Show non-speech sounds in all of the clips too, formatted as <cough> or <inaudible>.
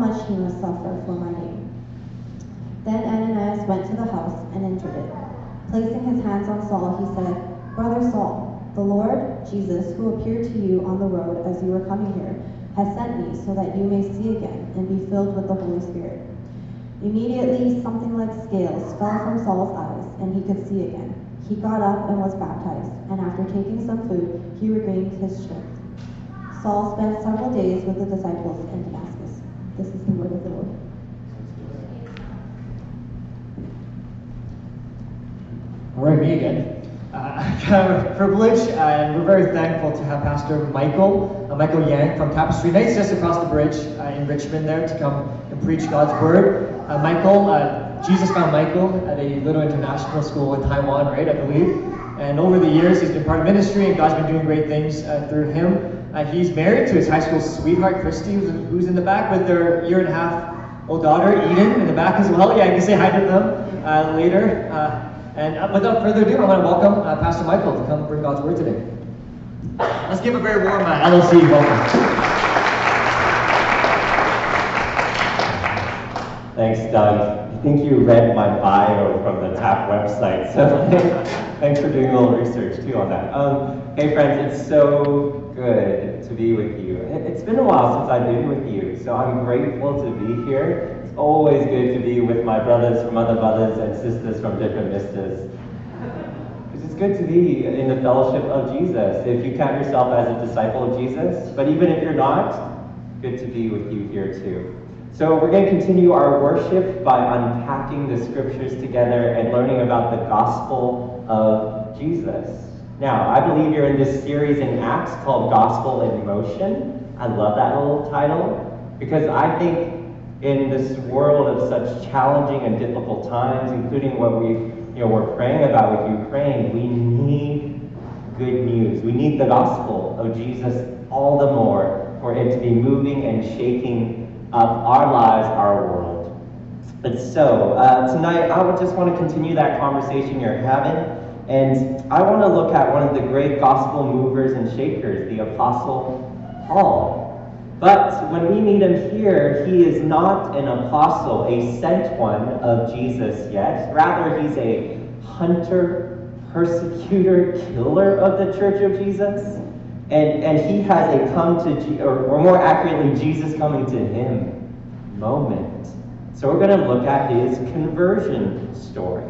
much he must suffer for my name. Then Ananias went to the house and entered it. Placing his hands on Saul, he said, Brother Saul, the Lord Jesus, who appeared to you on the road as you were coming here, has sent me so that you may see again and be filled with the Holy Spirit. Immediately, something like scales fell from Saul's eyes, and he could see again. He got up and was baptized, and after taking some food, he regained his strength. Saul spent several days with the disciples in Damascus. This is the word of the Lord. All right, me again. Uh, <laughs> kind of a privilege, and we're very thankful to have Pastor Michael, uh, Michael Yang from Tapestry Nights just across the bridge uh, in Richmond there to come and preach God's word. Uh, Michael, uh, Jesus found Michael at a little international school in Taiwan, right, I believe. And over the years, he's been part of ministry, and God's been doing great things uh, through him. He's married to his high school sweetheart, Christy, who's, who's in the back with their year and a half old daughter, Eden, in the back as well. Yeah, you can say hi to them later. And uh, without further ado, I want to welcome uh, Pastor Michael to come bring God's word today. Let's give a very warm uh, LOC welcome. Thanks, Doug. I think you read my bio from the TAP website, so <laughs> thanks for doing a little research too on that. Um, hey friends, it's so good to be with you. It's been a while since I've been with you, so I'm grateful to be here It's always good to be with my brothers from other brothers and sisters from different vistas. It's good to be in the fellowship of Jesus if you count yourself as a disciple of Jesus. But even if you're not, good to be with you here too. So we're going to continue our worship by unpacking the scriptures together and learning about the gospel of Jesus. Now, I believe you're in this series in Acts called Gospel in Motion. I love that little title because I think in this world of such challenging and difficult times, including what we you know we're praying about with Ukraine, we need good news. We need the gospel of Jesus all the more for it to be moving and shaking up our lives, our world. But so, uh, tonight I would just want to continue that conversation you're having, and I want to look at one of the great gospel movers and shakers, the Apostle Paul. But when we meet him here, he is not an apostle, a sent one of Jesus yet. Rather, he's a hunter, persecutor, <laughs> killer of the church of Jesus. And, and he has a come to, or, or more accurately, Jesus coming to him moment. So we're going to look at his conversion story.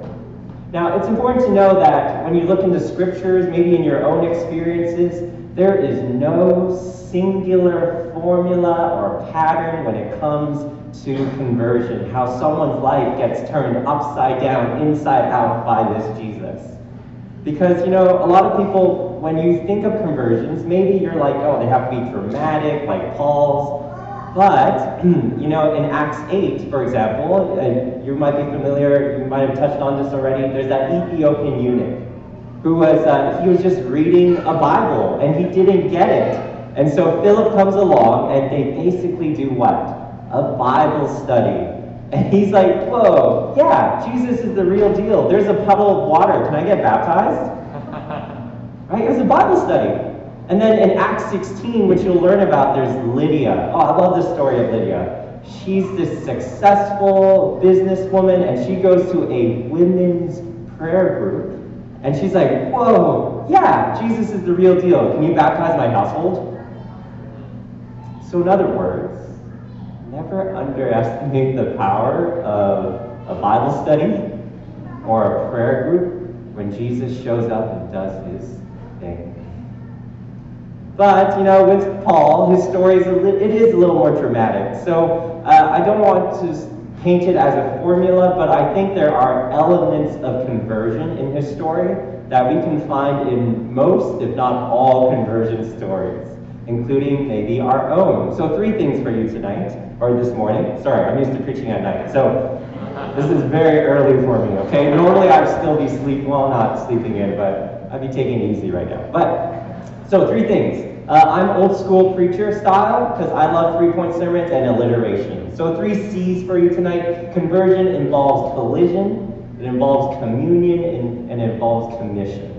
Now, it's important to know that when you look into scriptures, maybe in your own experiences, there is no singular formula or pattern when it comes to conversion, how someone's life gets turned upside down, inside out by this Jesus. Because, you know, a lot of people, when you think of conversions, maybe you're like, oh, they have to be dramatic, like Paul's. But, <clears throat> you know, in Acts 8, for example, and you might be familiar, you might have touched on this already, there's that Ethiopian eunuch who was, uh, he was just reading a Bible and he didn't get it. And so Philip comes along and they basically do what? A Bible study. And he's like, whoa, yeah, Jesus is the real deal. There's a puddle of water. Can I get baptized? <laughs> right? It was a Bible study. And then in Acts 16, which you'll learn about, there's Lydia. Oh, I love the story of Lydia. She's this successful businesswoman, and she goes to a women's prayer group and she's like, whoa, yeah, Jesus is the real deal. Can you baptize my household? So, in other words, never underestimate the power of a Bible study or a prayer group when Jesus shows up and does his. But, you know, with Paul, his story is a li- it is a little more dramatic. So uh, I don't want to paint it as a formula, but I think there are elements of conversion in his story that we can find in most, if not all, conversion stories, including maybe our own. So, three things for you tonight, or this morning. Sorry, I'm used to preaching at night. So, this is very early for me, okay? Normally I'd still be sleep, well, not sleeping in, but I'd be taking it easy right now. But, so three things. Uh, I'm old school preacher style because I love three point sermons and alliteration. So, three C's for you tonight. Conversion involves collision, it involves communion, and, and it involves commission.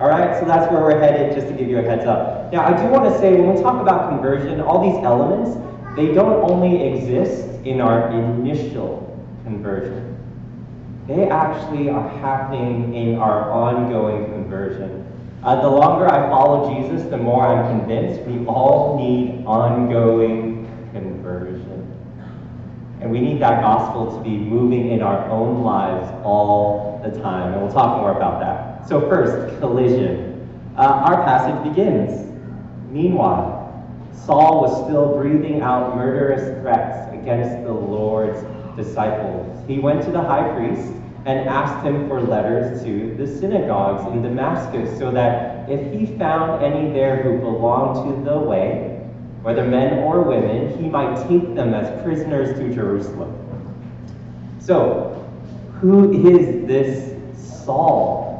All right, so that's where we're headed, just to give you a heads up. Now, I do want to say when we talk about conversion, all these elements, they don't only exist in our initial conversion, they actually are happening in our ongoing conversion. Uh, the longer I follow Jesus, the more I'm convinced we all need ongoing conversion. And we need that gospel to be moving in our own lives all the time. And we'll talk more about that. So, first, collision. Uh, our passage begins. Meanwhile, Saul was still breathing out murderous threats against the Lord's disciples. He went to the high priest and asked him for letters to the synagogues in Damascus so that if he found any there who belonged to the way, whether men or women, he might take them as prisoners to Jerusalem. So, who is this Saul?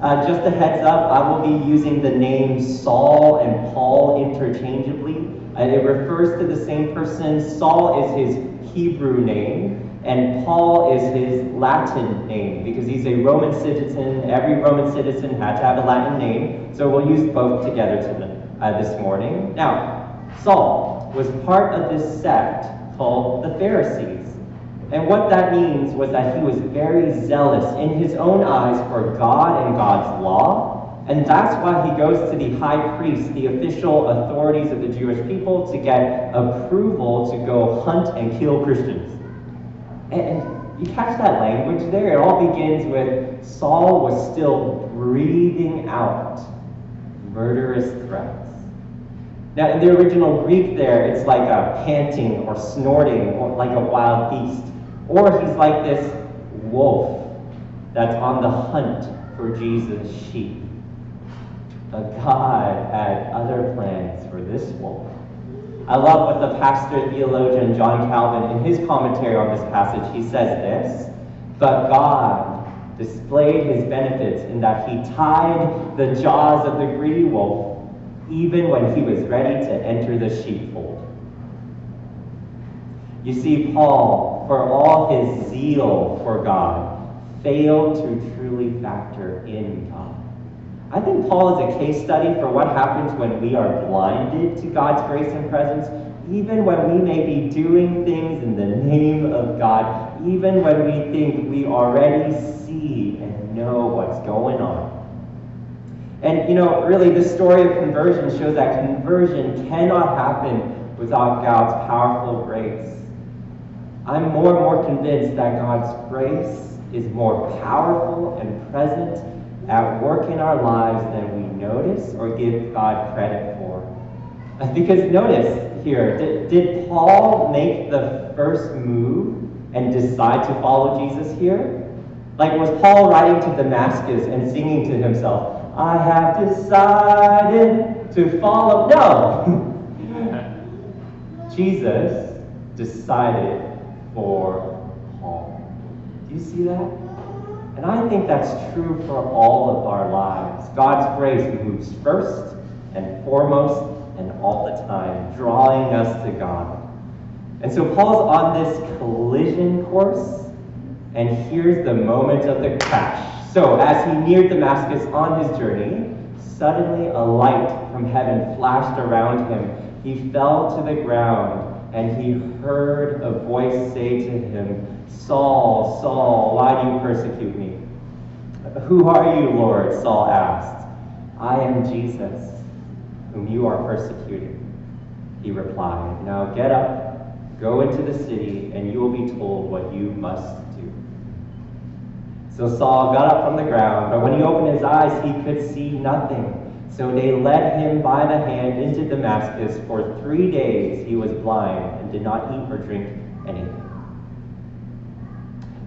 Uh, just a heads up, I will be using the names Saul and Paul interchangeably. Uh, it refers to the same person. Saul is his Hebrew name, and Paul is his Latin name because he's a Roman citizen. Every Roman citizen had to have a Latin name, so we'll use both together to uh, this morning. Now, Saul was part of this sect called the Pharisees. And what that means was that he was very zealous in his own eyes for God and God's law. And that's why he goes to the high priest, the official authorities of the Jewish people, to get approval to go hunt and kill Christians. And you catch that language there? It all begins with Saul was still breathing out murderous threats. Now, in the original Greek, there, it's like a panting or snorting, or like a wild beast. Or he's like this wolf that's on the hunt for Jesus' sheep. But God had other plans for this wolf. I love what the pastor theologian John Calvin, in his commentary on this passage, he says this But God displayed his benefits in that he tied the jaws of the greedy wolf even when he was ready to enter the sheepfold. You see, Paul, for all his zeal for God, failed to truly factor in God. I think Paul is a case study for what happens when we are blinded to God's grace and presence, even when we may be doing things in the name of God, even when we think we already see and know what's going on. And you know, really, this story of conversion shows that conversion cannot happen without God's powerful grace. I'm more and more convinced that God's grace is more powerful and present at work in our lives than we notice or give God credit for. <laughs> Because notice here, did, did Paul make the first move and decide to follow Jesus here? Like, was Paul writing to Damascus and singing to himself, I have decided to follow. No! <laughs> Jesus decided for Paul. Do you see that? And I think that's true for all of our lives. God's grace moves first and foremost and all the time, drawing us to God. And so Paul's on this collision course, and here's the moment of the crash. So, as he neared Damascus on his journey, suddenly a light from heaven flashed around him. He fell to the ground, and he heard a voice say to him, Saul, Saul, why do you persecute me? Who are you, Lord? Saul asked. I am Jesus, whom you are persecuting. He replied, Now get up, go into the city, and you will be told what you must do. so Saul got up from the ground, but when he opened his eyes, he could see nothing. So they led him by the hand into Damascus. For three days he was blind and did not eat or drink anything.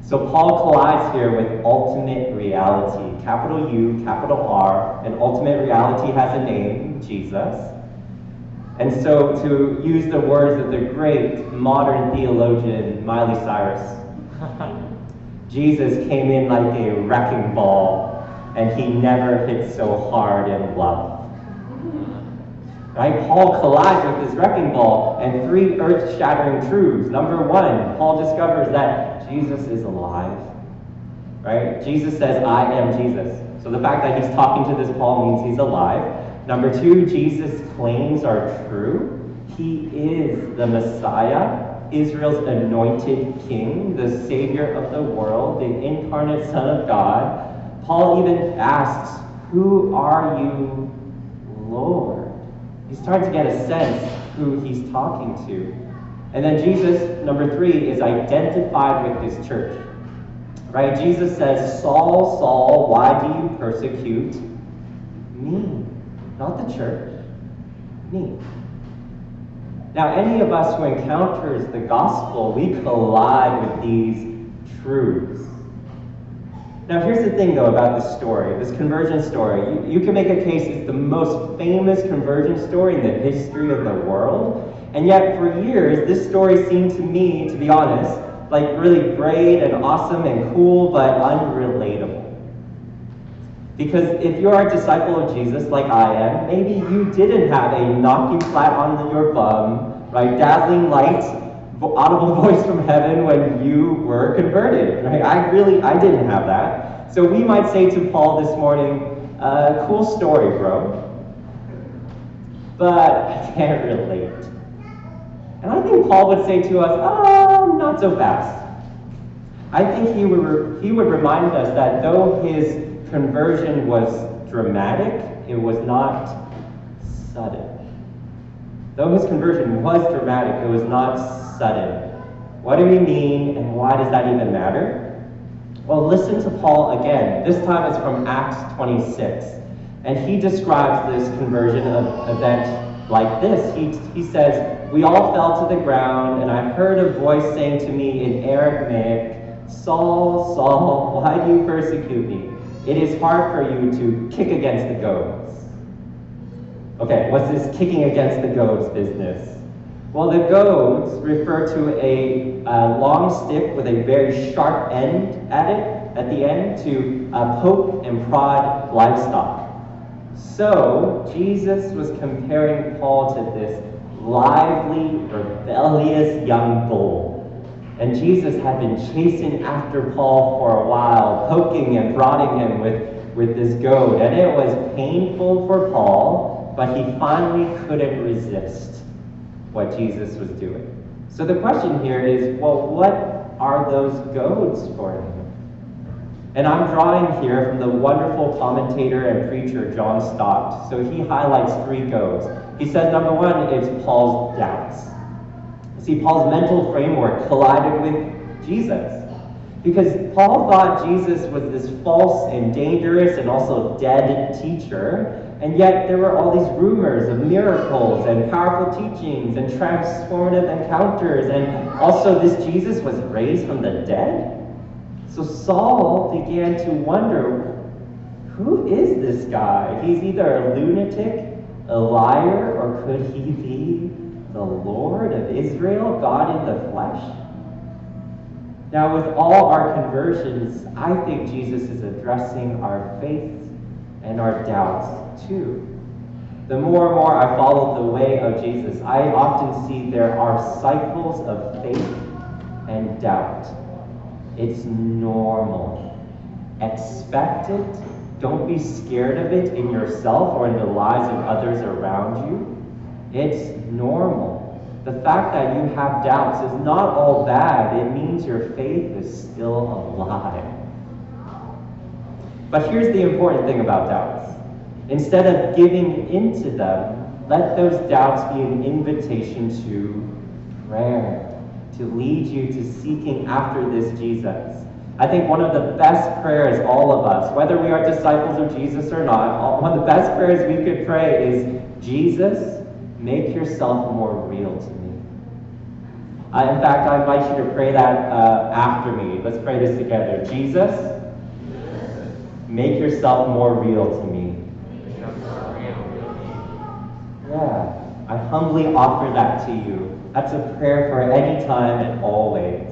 So Paul collides here with ultimate reality. Capital U, capital R, and ultimate reality has a name, Jesus. And so, to use the words of the great modern theologian Miley Cyrus, <laughs> Jesus came in like a wrecking ball, and he never hit so hard in love. Right? Paul collides with this wrecking ball, and three earth shattering truths. Number one, Paul discovers that Jesus is alive. Right? Jesus says, I am Jesus. So the fact that he's talking to this Paul means he's alive. Number two, Jesus' claims are true. he is the Messiah, Israel's anointed king, the savior of the world, the incarnate Son of God, Paul even asks, Who are you, Lord? He's trying to get a sense who he's talking to. And then Jesus, number three, is identified with his church. Right? Jesus says, Saul, Saul, why do you persecute me? Not the church, me. Now, any of us who encounters the gospel, we collide with these truths. Now, here's the thing, though, about this story, this conversion story. You, you, can make a case it's the most famous conversion story in the history of the world. And yet, for years, this story seemed to me, to be honest, like really great and awesome and cool, but unrelatable. Because if you're a disciple of Jesus like I am, maybe you didn't have a knocking flat on your bum, right, dazzling light, audible <laughs> voice from heaven when you were converted, right? I really, I didn't have that. So we might say to Paul this morning, uh, cool story, bro. But <laughs> I can't relate. And I think Paul would say to us, oh, not so fast. I think he would, he would remind us that though his conversion was dramatic, it was not sudden. Though his conversion was dramatic, it was not sudden. What do we mean, and why does that even matter? Well, listen to Paul again. This time it's from Acts 26. And he describes this conversion event like this. He, he says, We all fell to the ground, and I heard a voice saying to me in Aramaic, Saul, Saul, why do you persecute me? It is hard for you to kick against the goads. Okay, what's this kicking against the goads business? Well, the goads refer to a uh, long stick with a very sharp end at it, at the end, to uh, poke and prod livestock. So, Jesus was comparing Paul to this lively, rebellious young bull and Jesus had been chasing after Paul for a while, poking and prodding him with, with this goad. And it was painful for Paul, but he finally couldn't resist what Jesus was doing. So the question here is well, what are those goads for him? And I'm drawing here from the wonderful commentator and preacher John Stott. So he highlights three goads. He says, number one, it's Paul's doubts. See, Paul's mental framework collided with Jesus. Because Paul thought Jesus was this false and dangerous and also dead teacher, and yet there were all these rumors of miracles and powerful teachings and transformative encounters, and also this Jesus was raised from the dead. So Saul began to wonder who is this guy? He's either a lunatic, a liar, or could he be the Lord of Israel, God in the flesh? Now, with all our conversions, I think Jesus is addressing our faith and our doubts too. The more and more I follow the way of Jesus, I often see there are cycles of faith and doubt. It's normal. Expect it. Don't be scared of it in yourself or in the lives of others around you. It's normal. The fact that you have doubts is not all bad. It means your faith is still alive. But here's the important thing about doubts. Instead of giving into them, let those doubts be an invitation to prayer, to lead you to seeking after this Jesus. I think one of the best prayers, all of us, whether we are disciples of Jesus or not, one of the best prayers we could pray is Jesus, Make yourself more real to me. Uh, in fact, I invite you to pray that uh, after me. Let's pray this together. Jesus, make yourself more real to me. Yeah, I humbly offer that to you. That's a prayer for any time and always.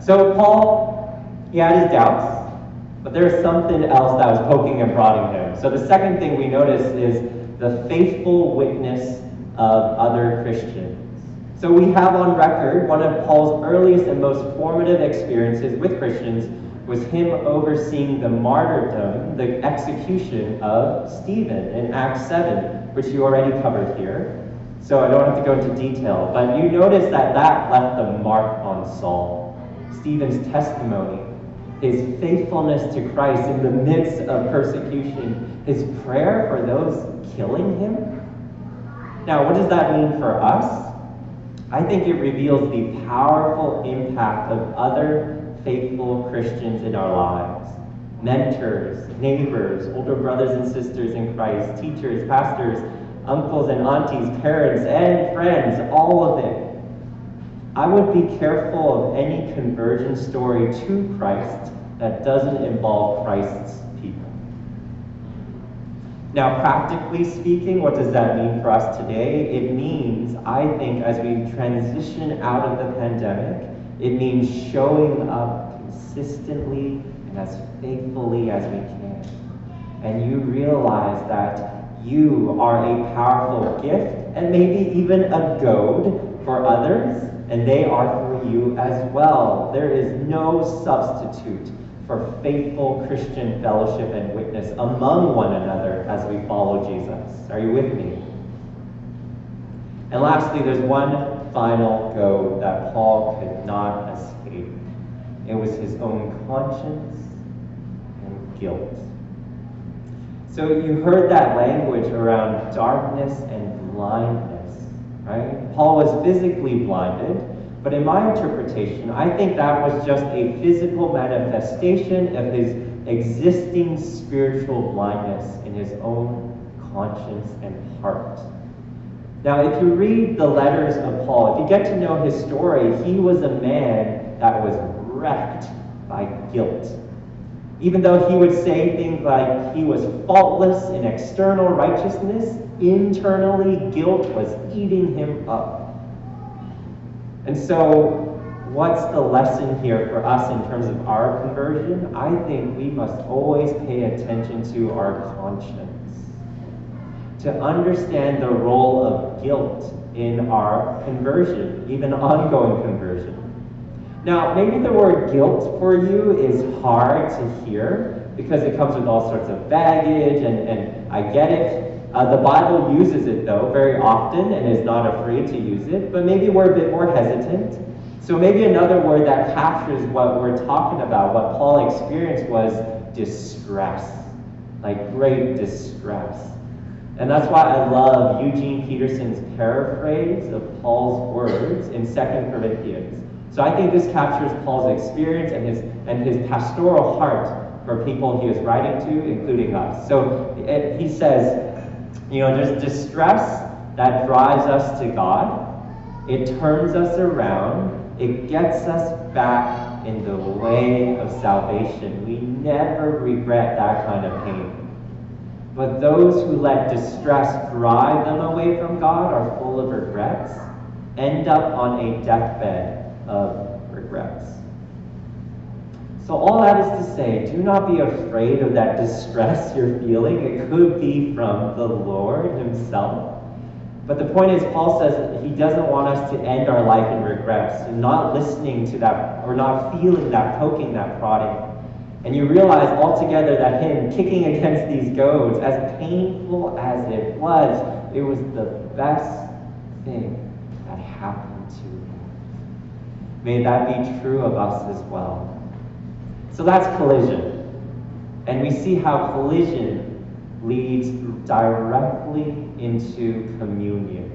So, Paul, he had his doubts, but there's something else that was poking and prodding him. So, the second thing we notice is the faithful witness of other Christians. So we have on record one of Paul's earliest and most formative experiences with Christians was him overseeing the martyrdom, the execution of Stephen in Acts 7, which you already covered here. So I don't have to go into detail, but you notice that that left a mark on Saul. Stephen's testimony, his faithfulness to Christ in the midst of persecution, his prayer for those killing him. Now, what does that mean for us? I think it reveals the powerful impact of other faithful Christians in our lives mentors, neighbors, older brothers and sisters in Christ, teachers, pastors, uncles and aunties, parents, and friends, all of it. I would be careful of any conversion story to Christ that doesn't involve Christ's people. Now, practically speaking, what does that mean for us today? It means, I think, as we transition out of the pandemic, it means showing up consistently and as faithfully as we can. And you realize that you are a powerful gift and maybe even a goad for others, and they are for you as well. There is no substitute for faithful Christian fellowship and witness among one another as we follow Jesus. Are you with me? And lastly, there's one final go that Paul could not escape. It was his own conscience and guilt. So you heard that language around darkness and blindness, right? Paul was physically blinded, but in my interpretation, I think that was just a physical manifestation of his existing spiritual blindness in his own conscience and heart. Now, if you read the letters of Paul, if you get to know his story, he was a man that was wrecked by guilt. Even though he would say things like he was faultless in external righteousness, internally guilt was eating him up. And so, what's the lesson here for us in terms of our conversion? I think we must always pay attention to our conscience. To understand the role of guilt in our conversion, even ongoing conversion. Now, maybe the word guilt for you is hard to hear because it comes with all sorts of baggage, and, and I get it. Uh, the Bible uses it, though, very often and is not afraid to use it, but maybe we're a bit more hesitant. So maybe another word that captures what we're talking about, what Paul experienced, was distress, like great distress. And that's why I love Eugene Peterson's paraphrase of Paul's words in 2 Corinthians. So I think this captures Paul's experience and his, and his pastoral heart for people he is writing to, including us. So it, he says, you know, there's distress that drives us to God. It turns us around. It gets us back in the way of salvation. We never regret that kind of pain. But those who let distress drive them away from God are full of regrets, end up on a deathbed of regrets. So, all that is to say, do not be afraid of that distress you're feeling. It could be from the Lord Himself. But the point is, Paul says he doesn't want us to end our life in regrets and not listening to that or not feeling that poking, that prodding. And you realize altogether that him kicking against these goads, as painful as it was, it was the best thing that happened to him. May that be true of us as well. So that's collision. And we see how collision leads directly into communion.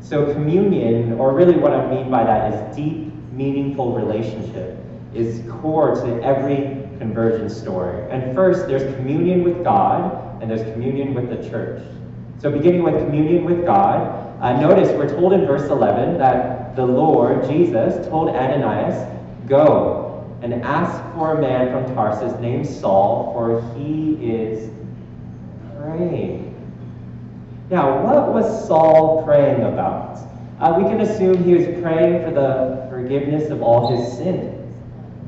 So, communion, or really what I mean by that, is deep, meaningful relationship, is core to every conversion story. And first, there's communion with God, and there's communion with the church. So, beginning with communion with God, uh, notice we're told in verse 11 that the Lord, Jesus, told Ananias, Go and ask for a man from Tarsus named Saul, for he is praying. Now, what was Saul praying about? Uh, we can assume he was praying for the forgiveness of all his sins,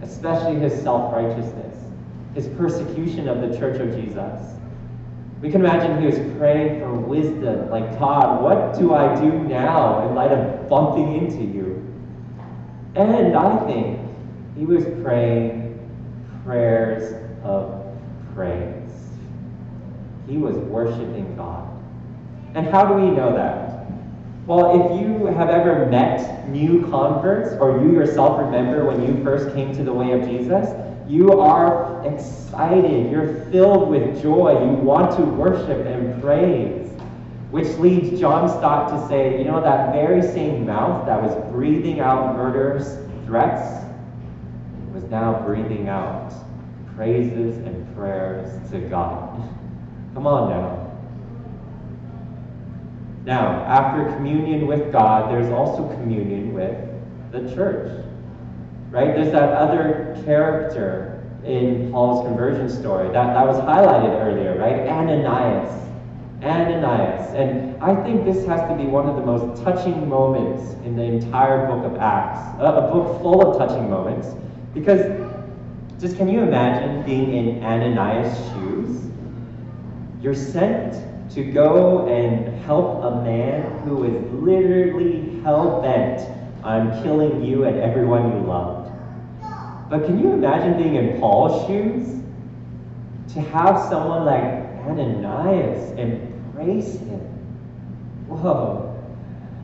especially his self righteousness, his persecution of the church of Jesus. We can imagine he was praying for wisdom, like, God, what do I do now in light of bumping into you? And I think he was praying prayers of praise. He was worshiping God. And how do we know that? Well, if you have ever met new converts, or you yourself remember when you first came to the way of Jesus, you are excited. You're filled with joy. You want to worship and praise. Which leads John Stott to say, you know, that very same mouth that was breathing out murderous threats was now breathing out praises and prayers to God. Come on now. Now, after communion with God, there's also communion with the church. Right? There's that other character in Paul's conversion story that, that was highlighted earlier, right? Ananias. Ananias. And I think this has to be one of the most touching moments in the entire book of Acts. A, a book full of touching moments. Because just can you imagine being in Ananias' shoes? You're sent to go and help a man who is literally hell bent on killing you and everyone you loved. But can you imagine being in Paul's shoes? To have someone like Ananias embrace him. Whoa.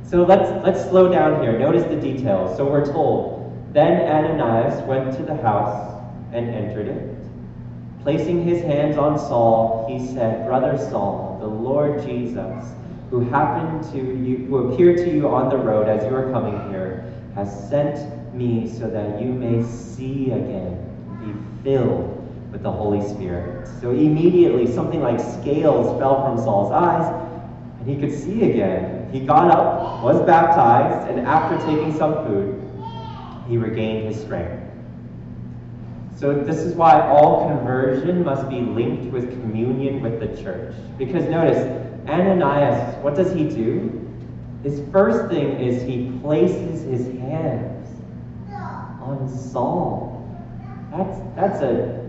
So let's let's slow down here. Notice the details. So we're told, then Ananias went to the house and entered it. Placing his hands on Saul, he said, Brother Saul, the Lord Jesus, who happened to you, who appeared to you on the road as you were coming here, has sent me so that you may see again, be filled with the Holy Spirit. So immediately something like scales fell from Saul's eyes, and he could see again. He got up, was baptized, and after taking some food, he regained his strength. So this is why all conversion must be linked with communion with the church. Because notice, Ananias, what does he do? His first thing is he places his hands on Saul. That's that's a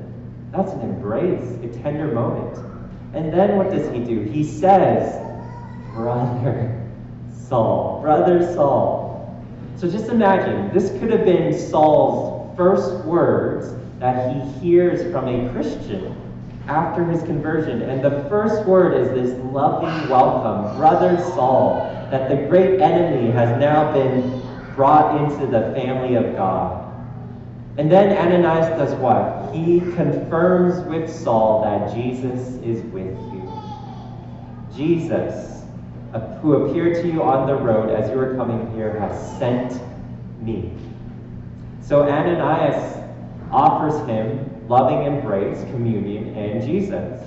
that's an embrace, a tender moment. And then what does he do? He says, Brother Saul, Brother Saul. So just imagine, this could have been Saul's first words that he hears from a Christian after his conversion. And the first word is this loving welcome, Brother Saul, that the great enemy has now been brought into the family of God. And then Ananias does what? He confirms with Saul that Jesus is with you. Jesus, who appeared to you on the road as you were coming here, has sent me. So Ananias offers him loving embrace, communion, and Jesus.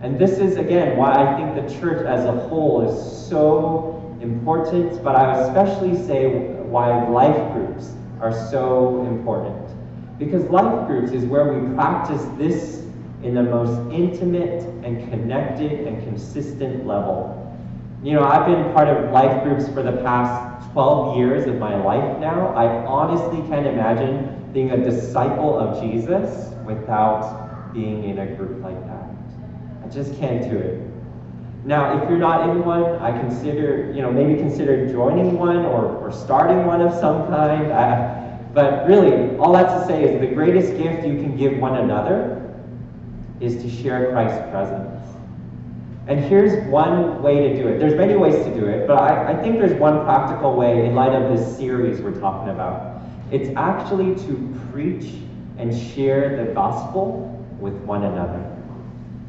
And this is, again, why I think the church as a whole is so important, but I especially say why life groups are so important. Because life groups is where we practice this in the most intimate and connected and consistent level. You know, I've been part of life groups for the past 12 years of my life now. I honestly can't imagine being a disciple of Jesus without being in a group like that. I just can't do it. Now, if you're not in one, I consider, you know, maybe consider joining one or, or starting one of some kind. I, but really, all that's to say is the greatest gift you can give one another is to share Christ's presence. And here's one way to do it. There's many ways to do it, but I, I think there's one practical way in light of this series we're talking about. It's actually to preach and share the gospel with one another.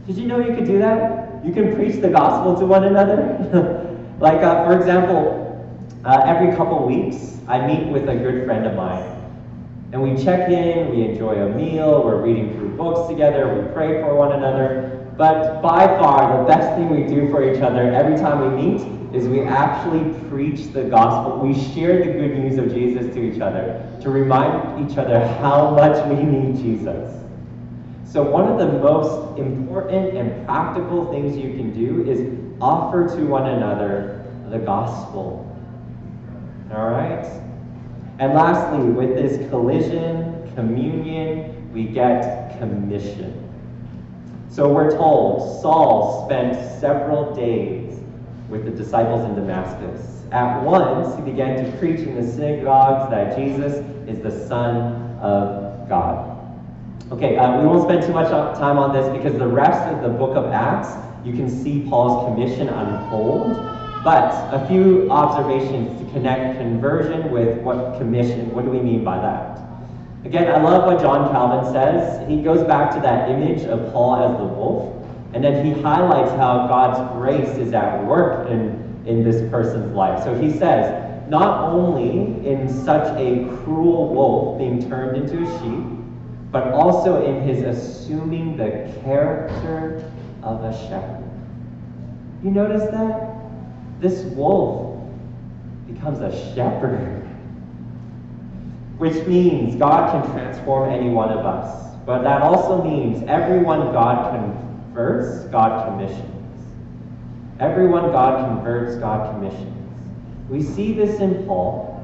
Did you know you could do that? You can preach the gospel to one another. <laughs> like, uh, for example, uh, every couple weeks, I meet with a good friend of mine. And we check in, we enjoy a meal, we're reading through books together, we pray for one another. But by far, the best thing we do for each other every time we meet is we actually preach the gospel. We share the good news of Jesus to each other to remind each other how much we need Jesus. So, one of the most important and practical things you can do is offer to one another the gospel. All right? And lastly, with this collision, communion, we get commission. So we're told Saul spent several days with the disciples in Damascus. At once, he began to preach in the synagogues that Jesus is the Son of God. Okay, uh, we won't spend too much time on this because the rest of the book of Acts, you can see Paul's commission unfold. But a few observations to connect conversion with what commission. What do we mean by that? Again, I love what John Calvin says. He goes back to that image of Paul as the wolf, and then he highlights how God's grace is at work in, in this person's life. So he says, not only in such a cruel wolf being turned into a sheep, but also in his assuming the character of a shepherd. You notice that? This wolf becomes a shepherd, which means God can transform any one of us. But that also means everyone God converts, God commissions. Everyone God converts, God commissions. We see this in Paul,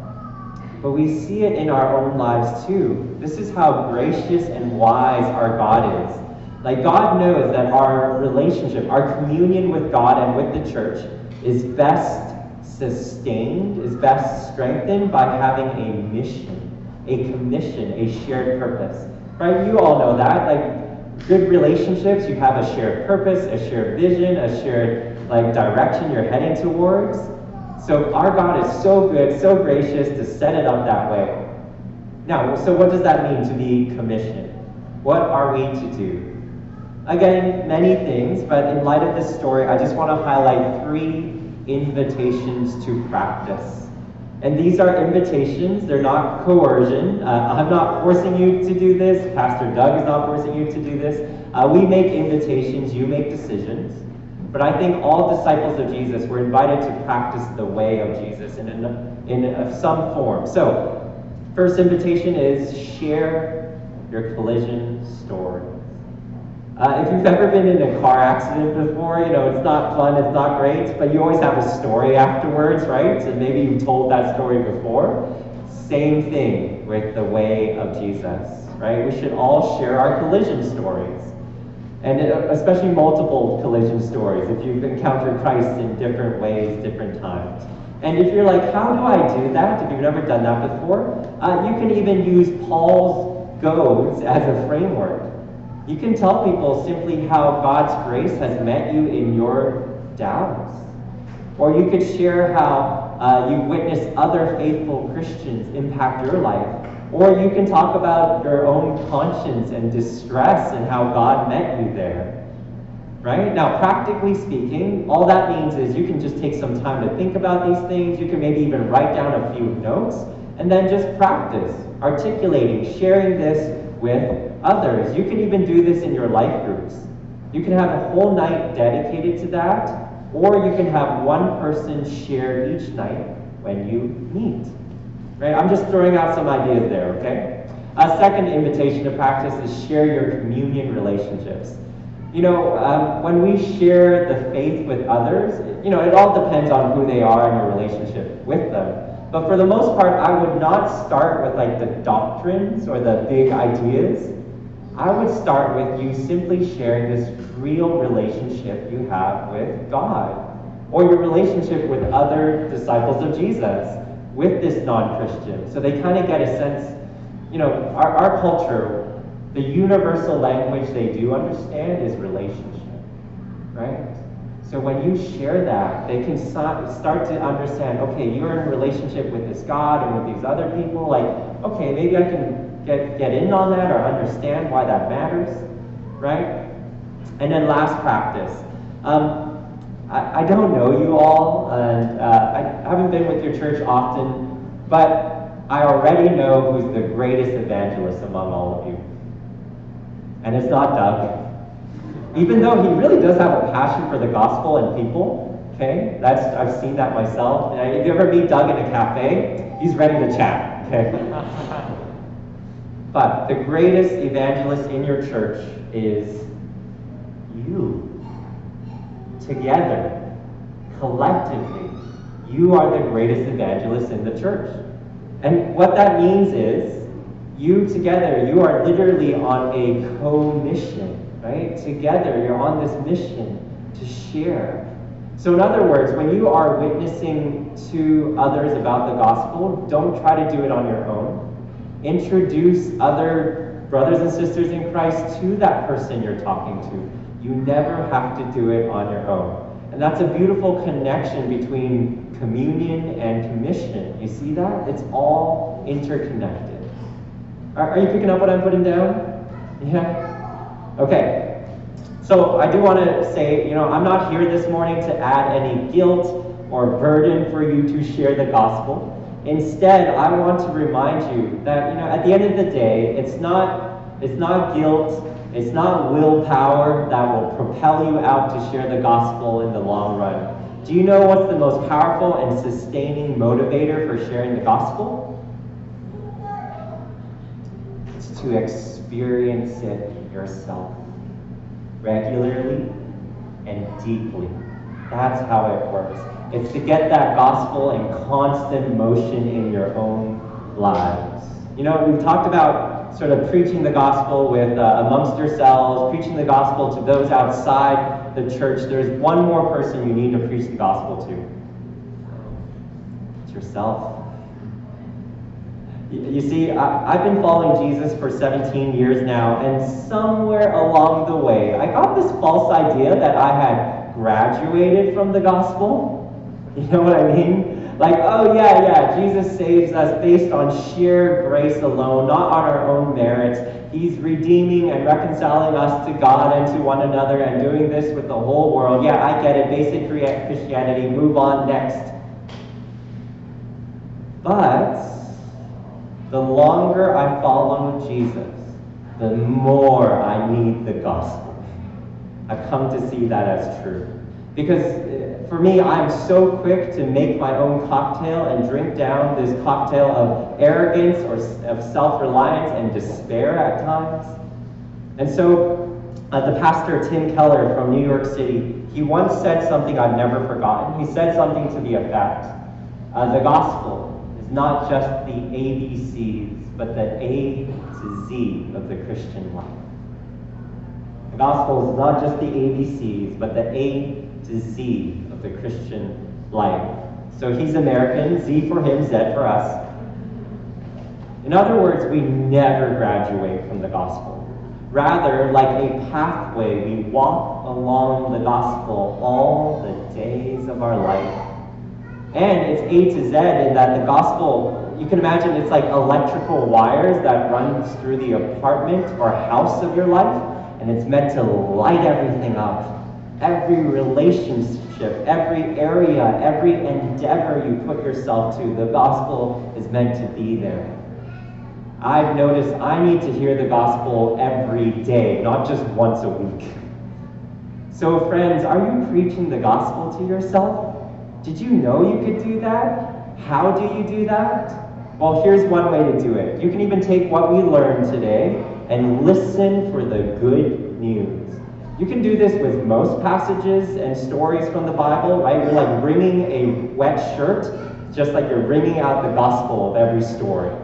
but we see it in our own lives too. This is how gracious and wise our God is. Like, God knows that our relationship, our communion with God and with the church is best sustained, is best strengthened by having a mission, a commission, a shared purpose. Right? You all know that. Like, good relationships, you have a shared purpose, a shared vision, a shared like direction you're heading towards. So our God is so good, so gracious to set it up that way. Now, so what does that mean to be commissioned? What are we to do? Again, many things, but in light of this story, I just want to highlight three invitations to practice. And these are invitations, they're not coercion. Uh, I'm not forcing you to do this, Pastor Doug is not forcing you to do this. Uh, we make invitations, you make decisions. But I think all disciples of Jesus were invited to practice the way of Jesus in, in, in some form. So, first invitation is share your collision story. Uh, if you've ever been in a car accident before, you know, it's not fun, it's not great, but you always have a story afterwards, right? And maybe you've told that story before. Same thing with the way of Jesus, right? We should all share our collision stories and especially multiple collision stories if you've encountered Christ in different ways, different times. And if you're like, how do I do that? If you've never done that before, uh, you can even use Paul's goads as a framework. You can tell people simply how God's grace has met you in your doubts. Or you could share how uh, you witnessed other faithful Christians impact your life or you can talk about your own conscience and distress and how God met you there. Right? Now, practically speaking, all that means is you can just take some time to think about these things. You can maybe even write down a few notes and then just practice articulating, sharing this with others. You can even do this in your life groups. You can have a whole night dedicated to that, or you can have one person share each night when you meet. Right? I'm just throwing out some ideas there, okay? A second invitation to practice is share your communion relationships. You know, um, when we share the faith with others, you know, it all depends on who they are and your relationship with them. But for the most part, I would not start with like the doctrines or the big ideas. I would start with you simply sharing this real relationship you have with God or your relationship with other disciples of Jesus with this non-Christian. So they kind of get a sense, you know, our, our culture, the universal language they do understand is relationship, right? So when you share that, they can start to understand, okay, you're in relationship with this God and with these other people, like, okay, maybe I can get, get in on that or understand why that matters, right? And then last practice. Um, I, I don't know you all, and uh, I haven't been with your church often, but I already know who's the greatest evangelist among all of you. And it's not Doug. Even though he really does have a passion for the gospel and people, okay? That's I've seen that myself. If you ever meet Doug in a cafe, he's ready to chat, okay? <laughs> but the greatest evangelist in your church is you together, collectively, you are the greatest evangelist in the church. And what that means is, you together, you are literally on a co-mission, right? Together, you're on this mission to share. So, in other words, when you are witnessing to others about the gospel, don't try to do it on your own. Introduce other brothers and sisters in Christ to that person you're talking to. You never have to do it on your own. And that's a beautiful connection between communion and commission. You see that? It's all interconnected. Are, are you picking up what I'm putting down? Yeah? Okay. So I do want to say, you know, I'm not here this morning to add any guilt or burden for you to share the gospel. Instead, I want to remind you that, you know, at the end of the day, it's not, it's not guilt, it's not willpower that will propel you out to share the gospel in the long run. Do you know what's the most powerful and sustaining motivator for sharing the gospel? It's to experience it yourself regularly and deeply. That's how it works. It's to get that gospel in constant motion in your own lives. You know, we've talked about sort of preaching the gospel with uh, amongst yourselves, preaching the gospel to those outside the church. There's one more person you need to preach the gospel to. It's yourself. You see, I, have been following Jesus for 17 years now, and somewhere along the way, I got this false idea that I had graduated from the gospel. <laughs> You know what I mean? Like, oh yeah, yeah, Jesus saves us based on sheer grace alone, not on our own merits. He's redeeming and reconciling us to God and to one another and doing this with the whole world. Yeah, I get it. Basic Christianity. Move on next. But the longer I follow Jesus, the more I need the gospel. I've come to see that as true. Because uh, for me, I'm so quick to make my own cocktail and drink down this cocktail of arrogance or of self reliance and despair at times. And so, uh, the pastor Tim Keller from New York City, he once said something I've never forgotten. He said something to the effect uh, The gospel is not just the ABCs, but the A to Z of the Christian life. Gospel is not just the ABCs, but the A to Z of the Christian life. So he's American, Z for him, Z for us. In other words, we never graduate from the gospel. Rather, like a pathway, we walk along the gospel all the days of our life. And it's A to Z in that the gospel, you can imagine it's like electrical wires that runs through the apartment or house of your life, and it's meant to light everything up Every relationship, every area, every endeavor you put yourself to, the gospel is meant to be there. I've noticed I need to hear the gospel every day, not just once a week. So, friends, are you preaching the gospel to yourself? Did you know you could do that? How do you do that? Well, here's one way to do it. You can even take what we learned today and listen for the good news. You can do this with most passages and stories from the Bible, right? You're like wringing a wet shirt, just like you're wringing out the gospel of every story.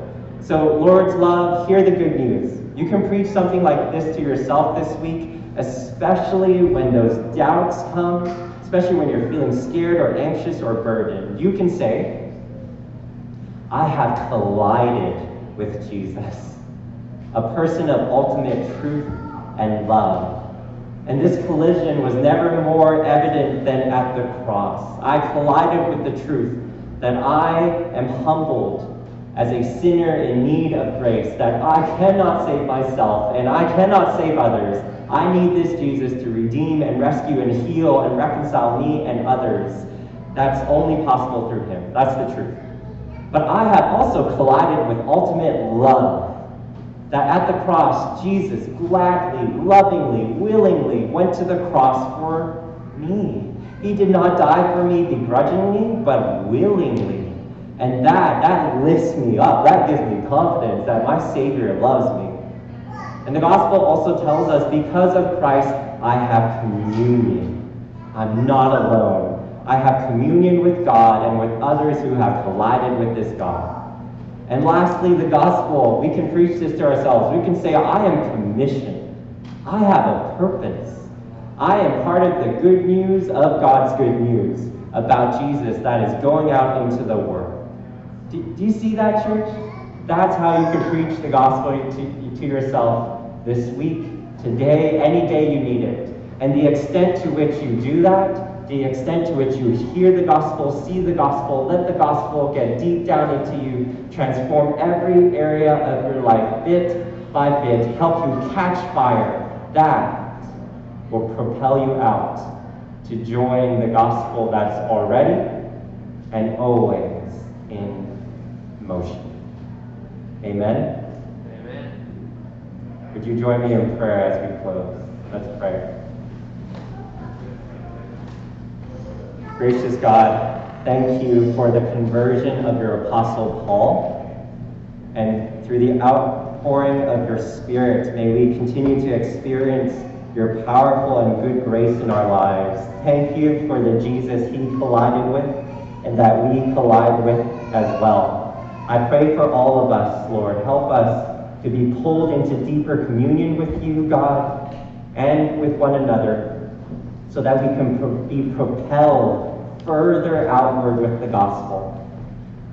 So, Lord's love, hear the good news. You can preach something like this to yourself this week, especially when those doubts come, especially when you're feeling scared or anxious or burdened. You can say, I have collided with Jesus, a person of ultimate truth and love and this collision was never more evident than at the cross. I collided with the truth that I am humbled as a sinner in need of grace, that I cannot save myself and I cannot save others. I need this Jesus to redeem and rescue and heal and reconcile me and others. That's only possible through him. That's the truth. But I have also collided with ultimate love that at the cross, Jesus gladly, lovingly, willingly went to the cross for me. He did not die for me begrudgingly, but willingly. And that, that lifts me up. That gives me confidence that my Savior loves me. And the gospel also tells us because of Christ, I have communion. I'm not alone. I have communion with God and with others who have collided with this God. And lastly, the gospel. We can preach this to ourselves. We can say, I am commissioned. I have a purpose. I am part of the good news of God's good news about Jesus that is going out into the world. Do, do you see that, church? That's how you can preach the gospel to, to yourself this week, today, any day you need it. And the extent to which you do that the extent to which you hear the gospel, see the gospel, let the gospel get deep down into you, transform every area of your life bit by bit, help you catch fire. That will propel you out to join the gospel that's already and always in motion. Amen. Amen. Would you join me in prayer as we close? Let's pray. Gracious God, thank you for the conversion of your apostle Paul. And through the outpouring of your spirit, may we continue to experience your powerful and good grace in our lives. Thank you for the Jesus he collided with and that we collide with as well. I pray for all of us, Lord. Help us to be pulled into deeper communion with you, God, and with one another, so that we can be propelled further outward with the gospel.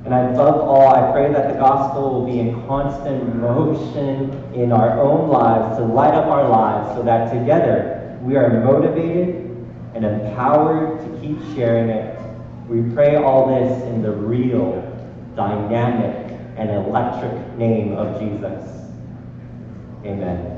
And above all, I pray that the gospel will be in constant motion in our own lives to light up our lives so that together we are motivated and empowered to keep sharing it. We pray all this in the real, dynamic, and electric name of Jesus. Amen.